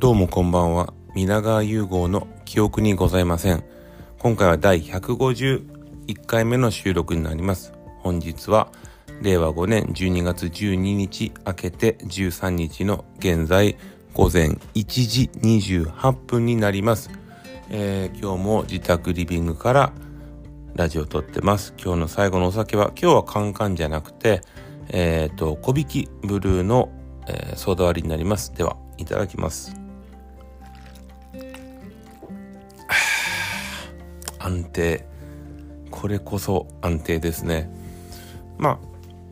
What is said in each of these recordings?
どうもこんばんは。皆川融合の記憶にございません。今回は第151回目の収録になります。本日は令和5年12月12日明けて13日の現在午前1時28分になります。えー、今日も自宅リビングからラジオを撮ってます。今日の最後のお酒は、今日はカンカンじゃなくて、えっ、ー、と、小引きブルーの、えー、ソーダ割りになります。では、いただきます。安定。これこそ安定ですね。まあ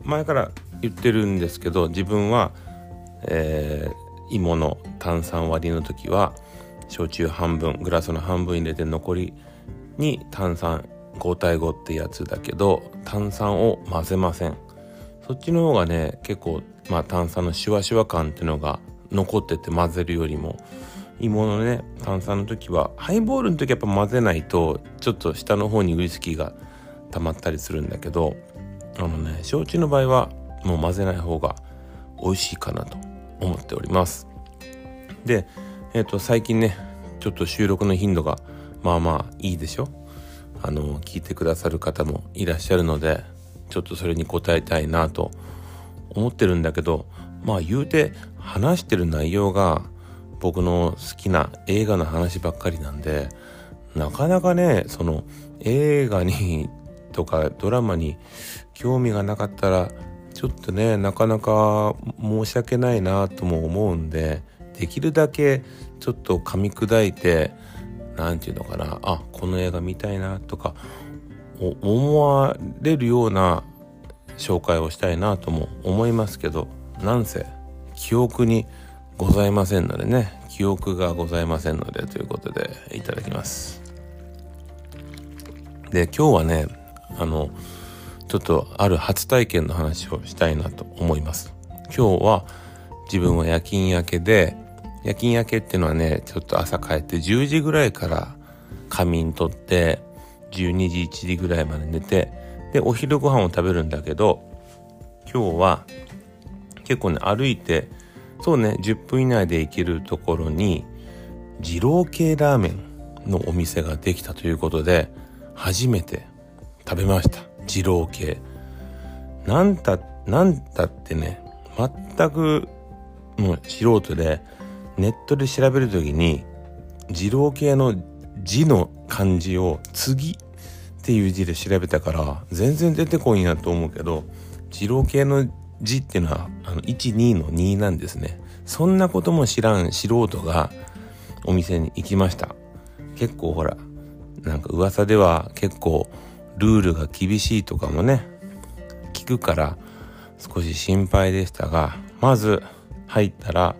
前から言ってるんですけど自分は、えー、芋の炭酸割りの時は焼酎半分グラスの半分入れて残りに炭酸5対5ってやつだけど炭酸を混ぜません。そっちの方がね結構まあ炭酸のシュワシュワ感っていうのが残ってて混ぜるよりも芋のね炭酸の時はハイボールの時やっぱ混ぜないとちょっと下の方にウイスキーが溜まったりするんだけどあのね焼酎の場合はもう混ぜない方が美味しいかなと思っております。でえっ、ー、と最近ねちょっと収録の頻度がまあまあいいでしょ？あの聞いてくださる方もいらっしゃるのでちょっとそれに応えたいなと思ってるんだけどまあ言うて話してる内容が僕の好きな映画の話ばっかりなんでなかなかねその映画にとかドラマに興味がなかったらちょっとねなかなか申し訳ないなとも思うんでできるだけちょっと噛み砕いて何て言うのかなあこの映画見たいなとか思われるような紹介をしたいなとも思いますけどなんせ記憶にございませんのでね記憶がございませんのでということでいただきます。で今日はねあのちょっとある初体験の話をしたいなと思います。今日は自分は夜勤明けで夜勤明けっていうのはねちょっと朝帰って10時ぐらいから仮眠取って12時1時ぐらいまで寝てでお昼ご飯を食べるんだけど今日は結構ね歩いてそうね10分以内で行けるところに二郎系ラーメンのお店ができたということで初めて食べました。二郎系。なんたなんたってね全くもう素人でネットで調べる時に二郎系の字の漢字を次っていう字で調べたから全然出てこいんやと思うけど二郎系の字っていうのはあの12の2なんですね。そんなことも知らん素人がお店に行きました。結構ほらなんか噂では結構ルールが厳しいとかもね聞くから少し心配でしたがまず入ったら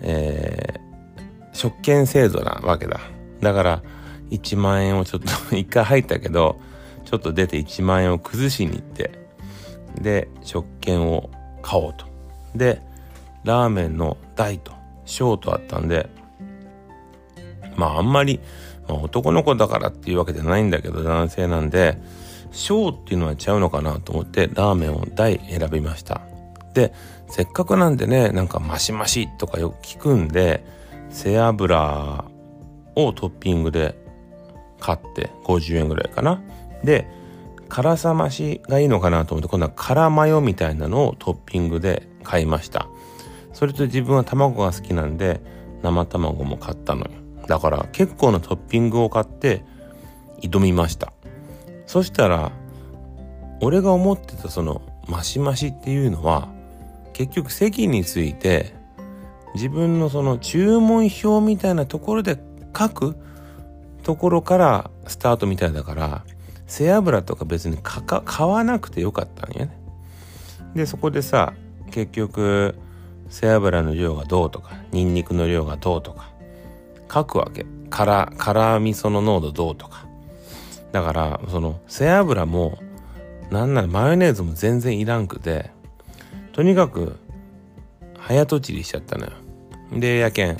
えー、食券制度なわけだ。だから1万円をちょっと 一回入ったけどちょっと出て1万円を崩しに行ってで食券を買おうと。でラーメンの大と小とあったんでまああんまり、まあ、男の子だからっていうわけじゃないんだけど男性なんで小っていうのはちゃうのかなと思ってラーメンを大選びました。でせっかくなんでねなんかマシマシとかよく聞くんで背脂をトッピングで買って50円ぐらいかな。で辛さ増しがいいのかなと思って今度は辛マヨみたいなのをトッピングで買いました。それと自分は卵が好きなんで生卵も買ったのよ。だから結構なトッピングを買って挑みました。そしたら俺が思ってたそのマシマシっていうのは結局席について自分のその注文表みたいなところで書くところからスタートみたいだから背脂とか別に買わなくてよかったんやね。でそこでさ結局背脂の量がどうとかニンニクの量がどうとか書くわけ。辛辛味噌の濃度どうとか。だからその背脂もなんならマヨネーズも全然いらんくてとにかく早とちりしちゃったのよ。でやけん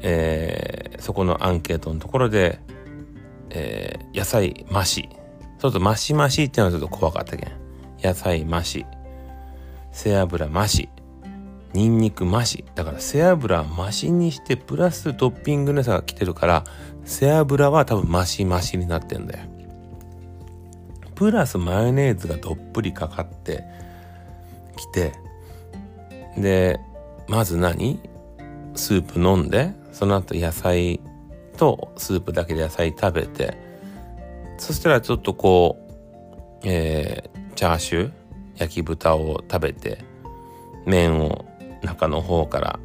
えー、そこのアンケートのところで、えー、野菜増し。ちょっと増し増しってのはちょっと怖かったけん。野菜増し。背脂増し。ニンニク増し。だから背脂増しにしてプラストッピングの差が来てるから背脂は多分増し増しになってんだよ。プラスマヨネーズがどっぷりかかってきてでまず何？スープ飲んでその後野菜とスープだけで野菜食べてそしたらちょっとこう、えー、チャーシュー焼き豚を食べて麺を中の方から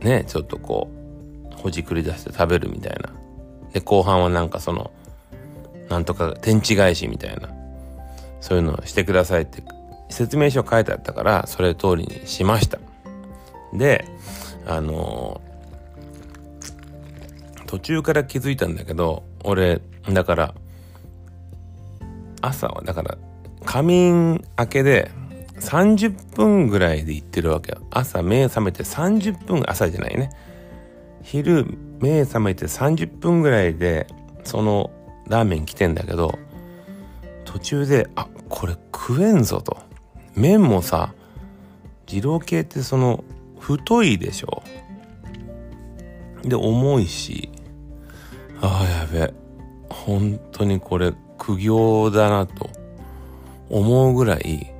ねちょっとこうほじくり出して食べるみたいな。で後半はなんかそのなんとか天地返しみたいな。そういうのをしてくださいって説明書書いてあったからそれ通りにしました。であの、途中から気づいたんだけど俺だから朝はだから仮眠明けで30分ぐらいで行ってるわけよ。朝目覚めて30分朝じゃないね。昼目覚めて30分ぐらいでそのラーメン来てんだけど途中であこれ食えんぞと。麺もさ二郎系ってその太いでしょ。で重いしああやべ。え本当にこれ苦行だなと。思うぐらい。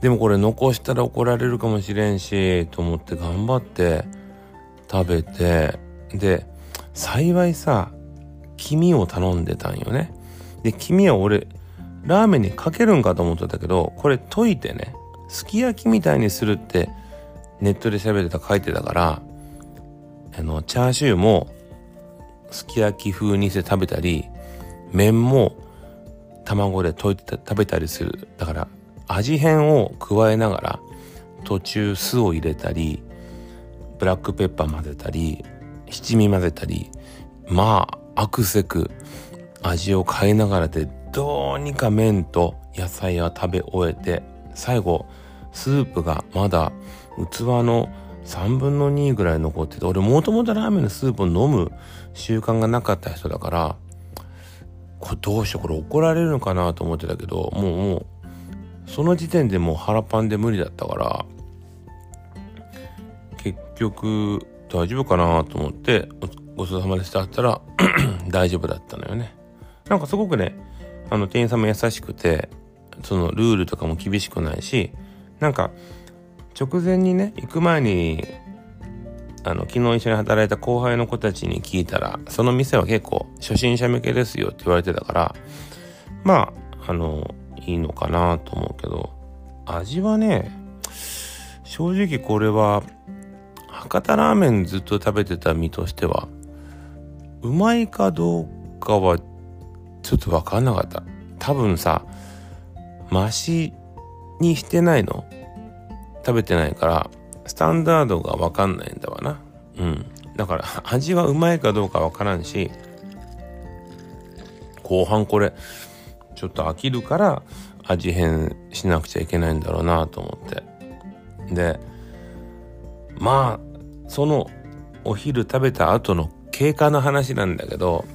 でもこれ残したら怒られるかもしれんしと思って頑張って食べて。で幸いさ黄身を頼んでたんよね。で黄身は俺ラーメンにかけるんかと思ってたけどこれ溶いてねすき焼きみたいにするってネットで調べてた書いてたからあのチャーシューもすき焼き風にして食べたり麺も卵で溶いて食べたりする。だから味変を加えながら途中酢を入れたりブラックペッパー混ぜたり七味混ぜたりまあアクセク味を変えながらでどうにか麺と野菜は食べ終えて最後スープがまだ器の3分の2ぐらい残ってて俺もともとラーメンのスープを飲む習慣がなかった人だからこれどうしようこれ怒られるのかなと思ってたけどもうもうその時点でもう腹パンで無理だったから結局大丈夫かなと思ってごちそうさまでしたったら 大丈夫だったのよね。なんかすごくねあの店員さんも優しくてそのルールとかも厳しくないしなんか直前にね行く前にあの昨日一緒に働いた後輩の子たちに聞いたらその店は結構初心者向けですよって言われてたからまああのいいのかなと思うけど味はね正直これは博多ラーメンずっと食べてた身としてはうまいかどうかはちょっと分かんなかった。多分さマシにしてないの？食べてないからスタンダードが分かんないんだわな。うん。だから味はうまいかどうか分からんし後半これちょっと飽きるから味変しなくちゃいけないんだろうなと思って。でまあそのお昼食べた後の経過の話なんだけど、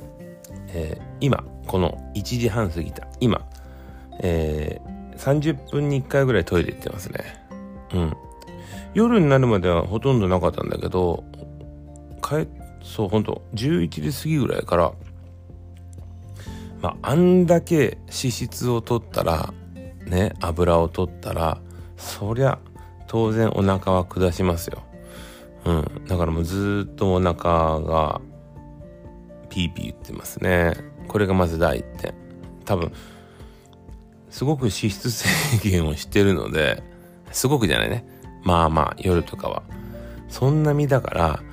えー、今この1時半過ぎた。今、えー、30分に1回ぐらいトイレ行ってますね。うん。夜になるまではほとんどなかったんだけど帰そうほんと11時過ぎぐらいからまあ、あんだけ脂質を取ったらね油を取ったらそりゃ当然お腹は下しますよ。うん、だからもうずっとお腹がピーピー言ってますね。これがまず第一点。多分すごく脂質制限をしてるのですごくじゃないね。まあまあ夜とかは。そんな身だから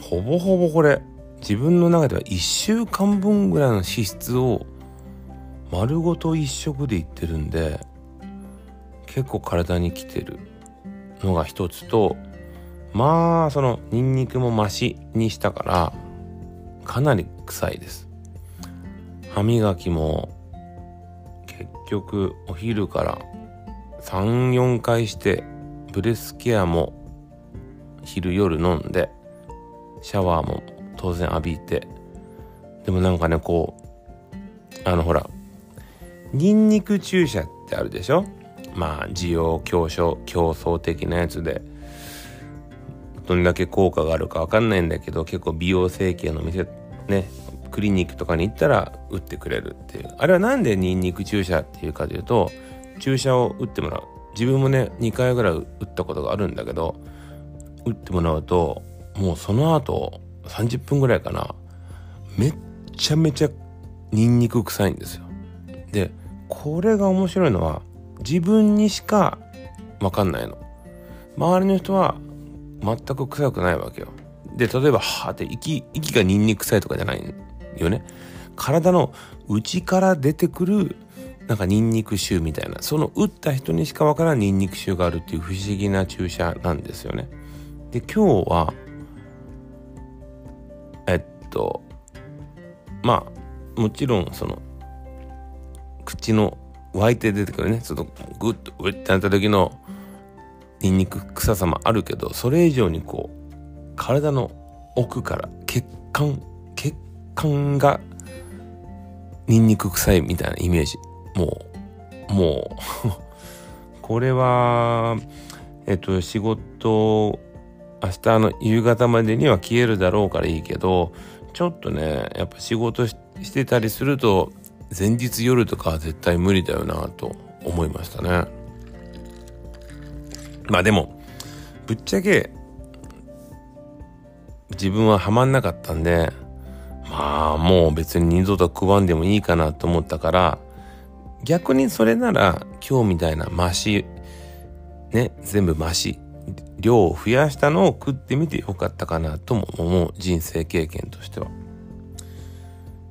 ほぼほぼこれ自分の中では1週間分ぐらいの脂質を丸ごと一食でいってるんで結構体にきてるのが一つとまあそのニンニクもマシにしたからかなり臭いです歯磨きも結局お昼から34回してブレスケアも昼夜飲んでシャワーも当然浴びてでもなんかねこうあのほらニンニク注射ってあるでしょ？まあ需要競争競争的なやつでどれだけ効果があるか分かんないんだけど結構美容整形の店ねクリニックとかに行ったら打ってくれるっていう。あれは何でニンニク注射っていうかというと注射を打ってもらう。自分もね2回ぐらい打ったことがあるんだけど打ってもらうともうその後30分ぐらいかな。めっちゃめちゃニンニク臭いんですよ。でこれが面白いのは自分にしか分かんないの。周りの人は全く臭くないわけよ。で例えばはーって息息がニンニク臭いとかじゃないよね。体の内から出てくるなんかニンニク臭みたいな。その打った人にしかわからんニンニク臭があるっていう不思議な注射なんですよね。で今日はえっとまあもちろんその口の湧いて出てくるね。ちょっとグッとウッてなった時のニンニク臭さもあるけどそれ以上にこう体の奥から血管血管がニンニク臭いみたいなイメージ。もうもう。これはえっと仕事明日の夕方までには消えるだろうからいいけどちょっとねやっぱ仕事してたりすると前日夜とかは絶対無理だよなと思いましたね。まあでもぶっちゃけ自分はハマんなかったんでまあもう別に二度と食わんでもいいかなと思ったから逆にそれなら今日みたいなマシね全部マシ量を増やしたのを食ってみてよかったかなとも思う人生経験としては。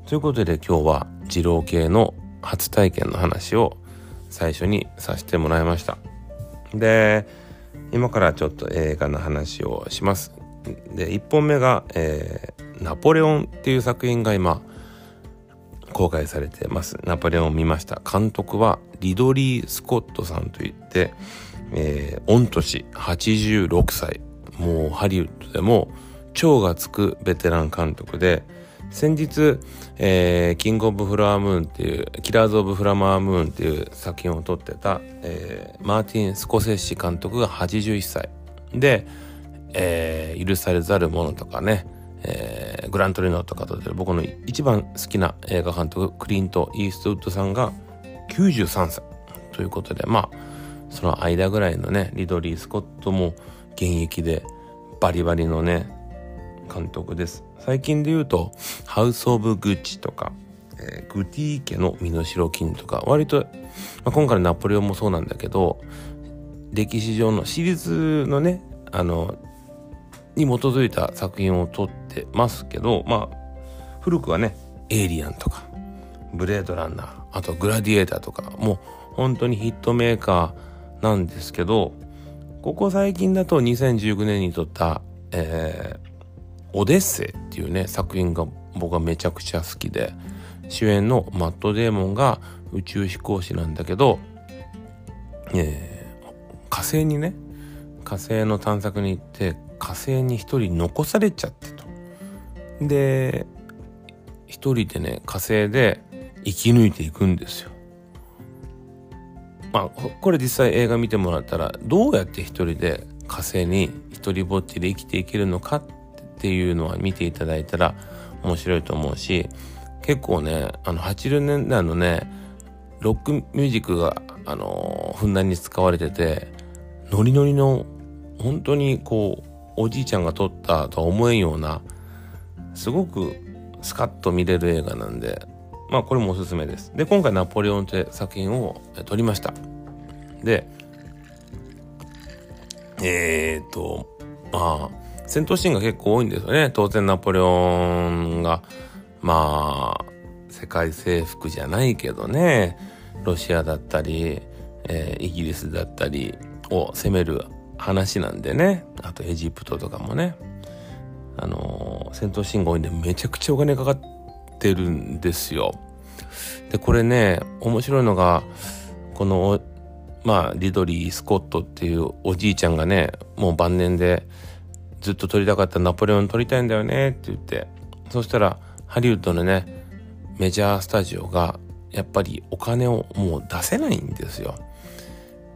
ということで今日は二郎系の初体験の話を最初にさせてもらいました。で今からちょっと映画の話をします。で1本目が、えー、ナポレオンっていう作品が今公開されてます。ナポレオンを見ました。監督はリドリー・スコットさんといって、えー、御年86歳。もうハリウッドでも超がつくベテラン監督で、先日、えー、キングオブフラームーンっていう、キラーズオブフラワームーンっていう作品を撮ってた、えー、マーティン・スコセッシ監督が81歳。で、えー、許されざる者とかね、えー、グラントリノとかと僕の一番好きな映画監督、クリント・イーストウッドさんが93歳ということで、まあ、その間ぐらいのね、リドリー・スコットも現役でバリバリのね、監督です。最近で言うと、ハウス・オブ・グッチとか、えー、グティー家の身代金とか、割と、まあ、今回のナポレオンもそうなんだけど、歴史上のシリーズのね、あの、に基づいた作品を撮ってますけど、まあ、古くはね、エイリアンとか、ブレードランナー、あとグラディエーターとか、もう本当にヒットメーカーなんですけど、ここ最近だと2019年に撮った、えー、オデッセイっていうね、作品が僕はめちゃくちゃ好きで、主演のマット・デーモンが宇宙飛行士なんだけど、えー、火星にね、火星の探索に行って火星に一人残されちゃって。で、一人でね、火星で生き抜いていくんですよ。まあ、これ実際映画見てもらったら、どうやって一人で火星に一人ぼっちで生きていけるのかっていうのは見ていただいたら面白いと思うし結構ねあの80年代のねロックミュージックがあのふんだんに使われててノリノリの本当にこうおじいちゃんが撮ったとは思えんようなすごくスカッと見れる映画なんでまあこれもおすすめです。で今回ナポレオンって作品を撮りました。でえー、っとまあ戦闘シーンが結構多いんですよね。当然ナポレオンが、まあ、世界征服じゃないけどね、ロシアだったり、えー、イギリスだったりを攻める話なんでね。あとエジプトとかもね。あのー、戦闘シーンが多いんでめちゃくちゃお金かかってるんですよ。で、これね、面白いのが、この、まあ、リドリー・スコットっていうおじいちゃんがね、もう晩年で、ずっと撮りたかったナポレオン撮りたいんだよねって言って、そしたらハリウッドのね、メジャースタジオがやっぱりお金をもう出せないんですよ。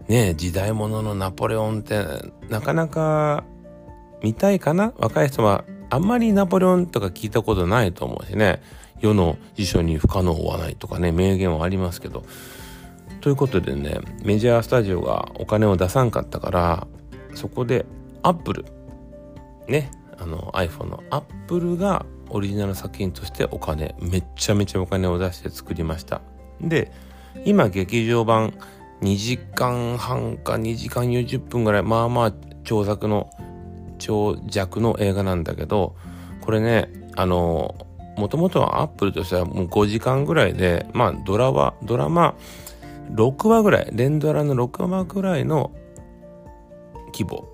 ね時代物のナポレオンってなかなか見たいかな？若い人はあんまりナポレオンとか聞いたことないと思うしね。世の辞書に不可能はないとかね名言はありますけど。ということでねメジャースタジオがお金を出さんかったからそこでアップルねあの iPhone のアップルがオリジナル作品としてお金めっちゃめちゃお金を出して作りました。で今劇場版2時間半か2時間40分ぐらいまあまあ長作の長尺の映画なんだけどこれねあのもともとはアップルとしてはもう5時間ぐらいでまあドラマドラマ6話ぐらい連ドラの6話ぐらいの規模。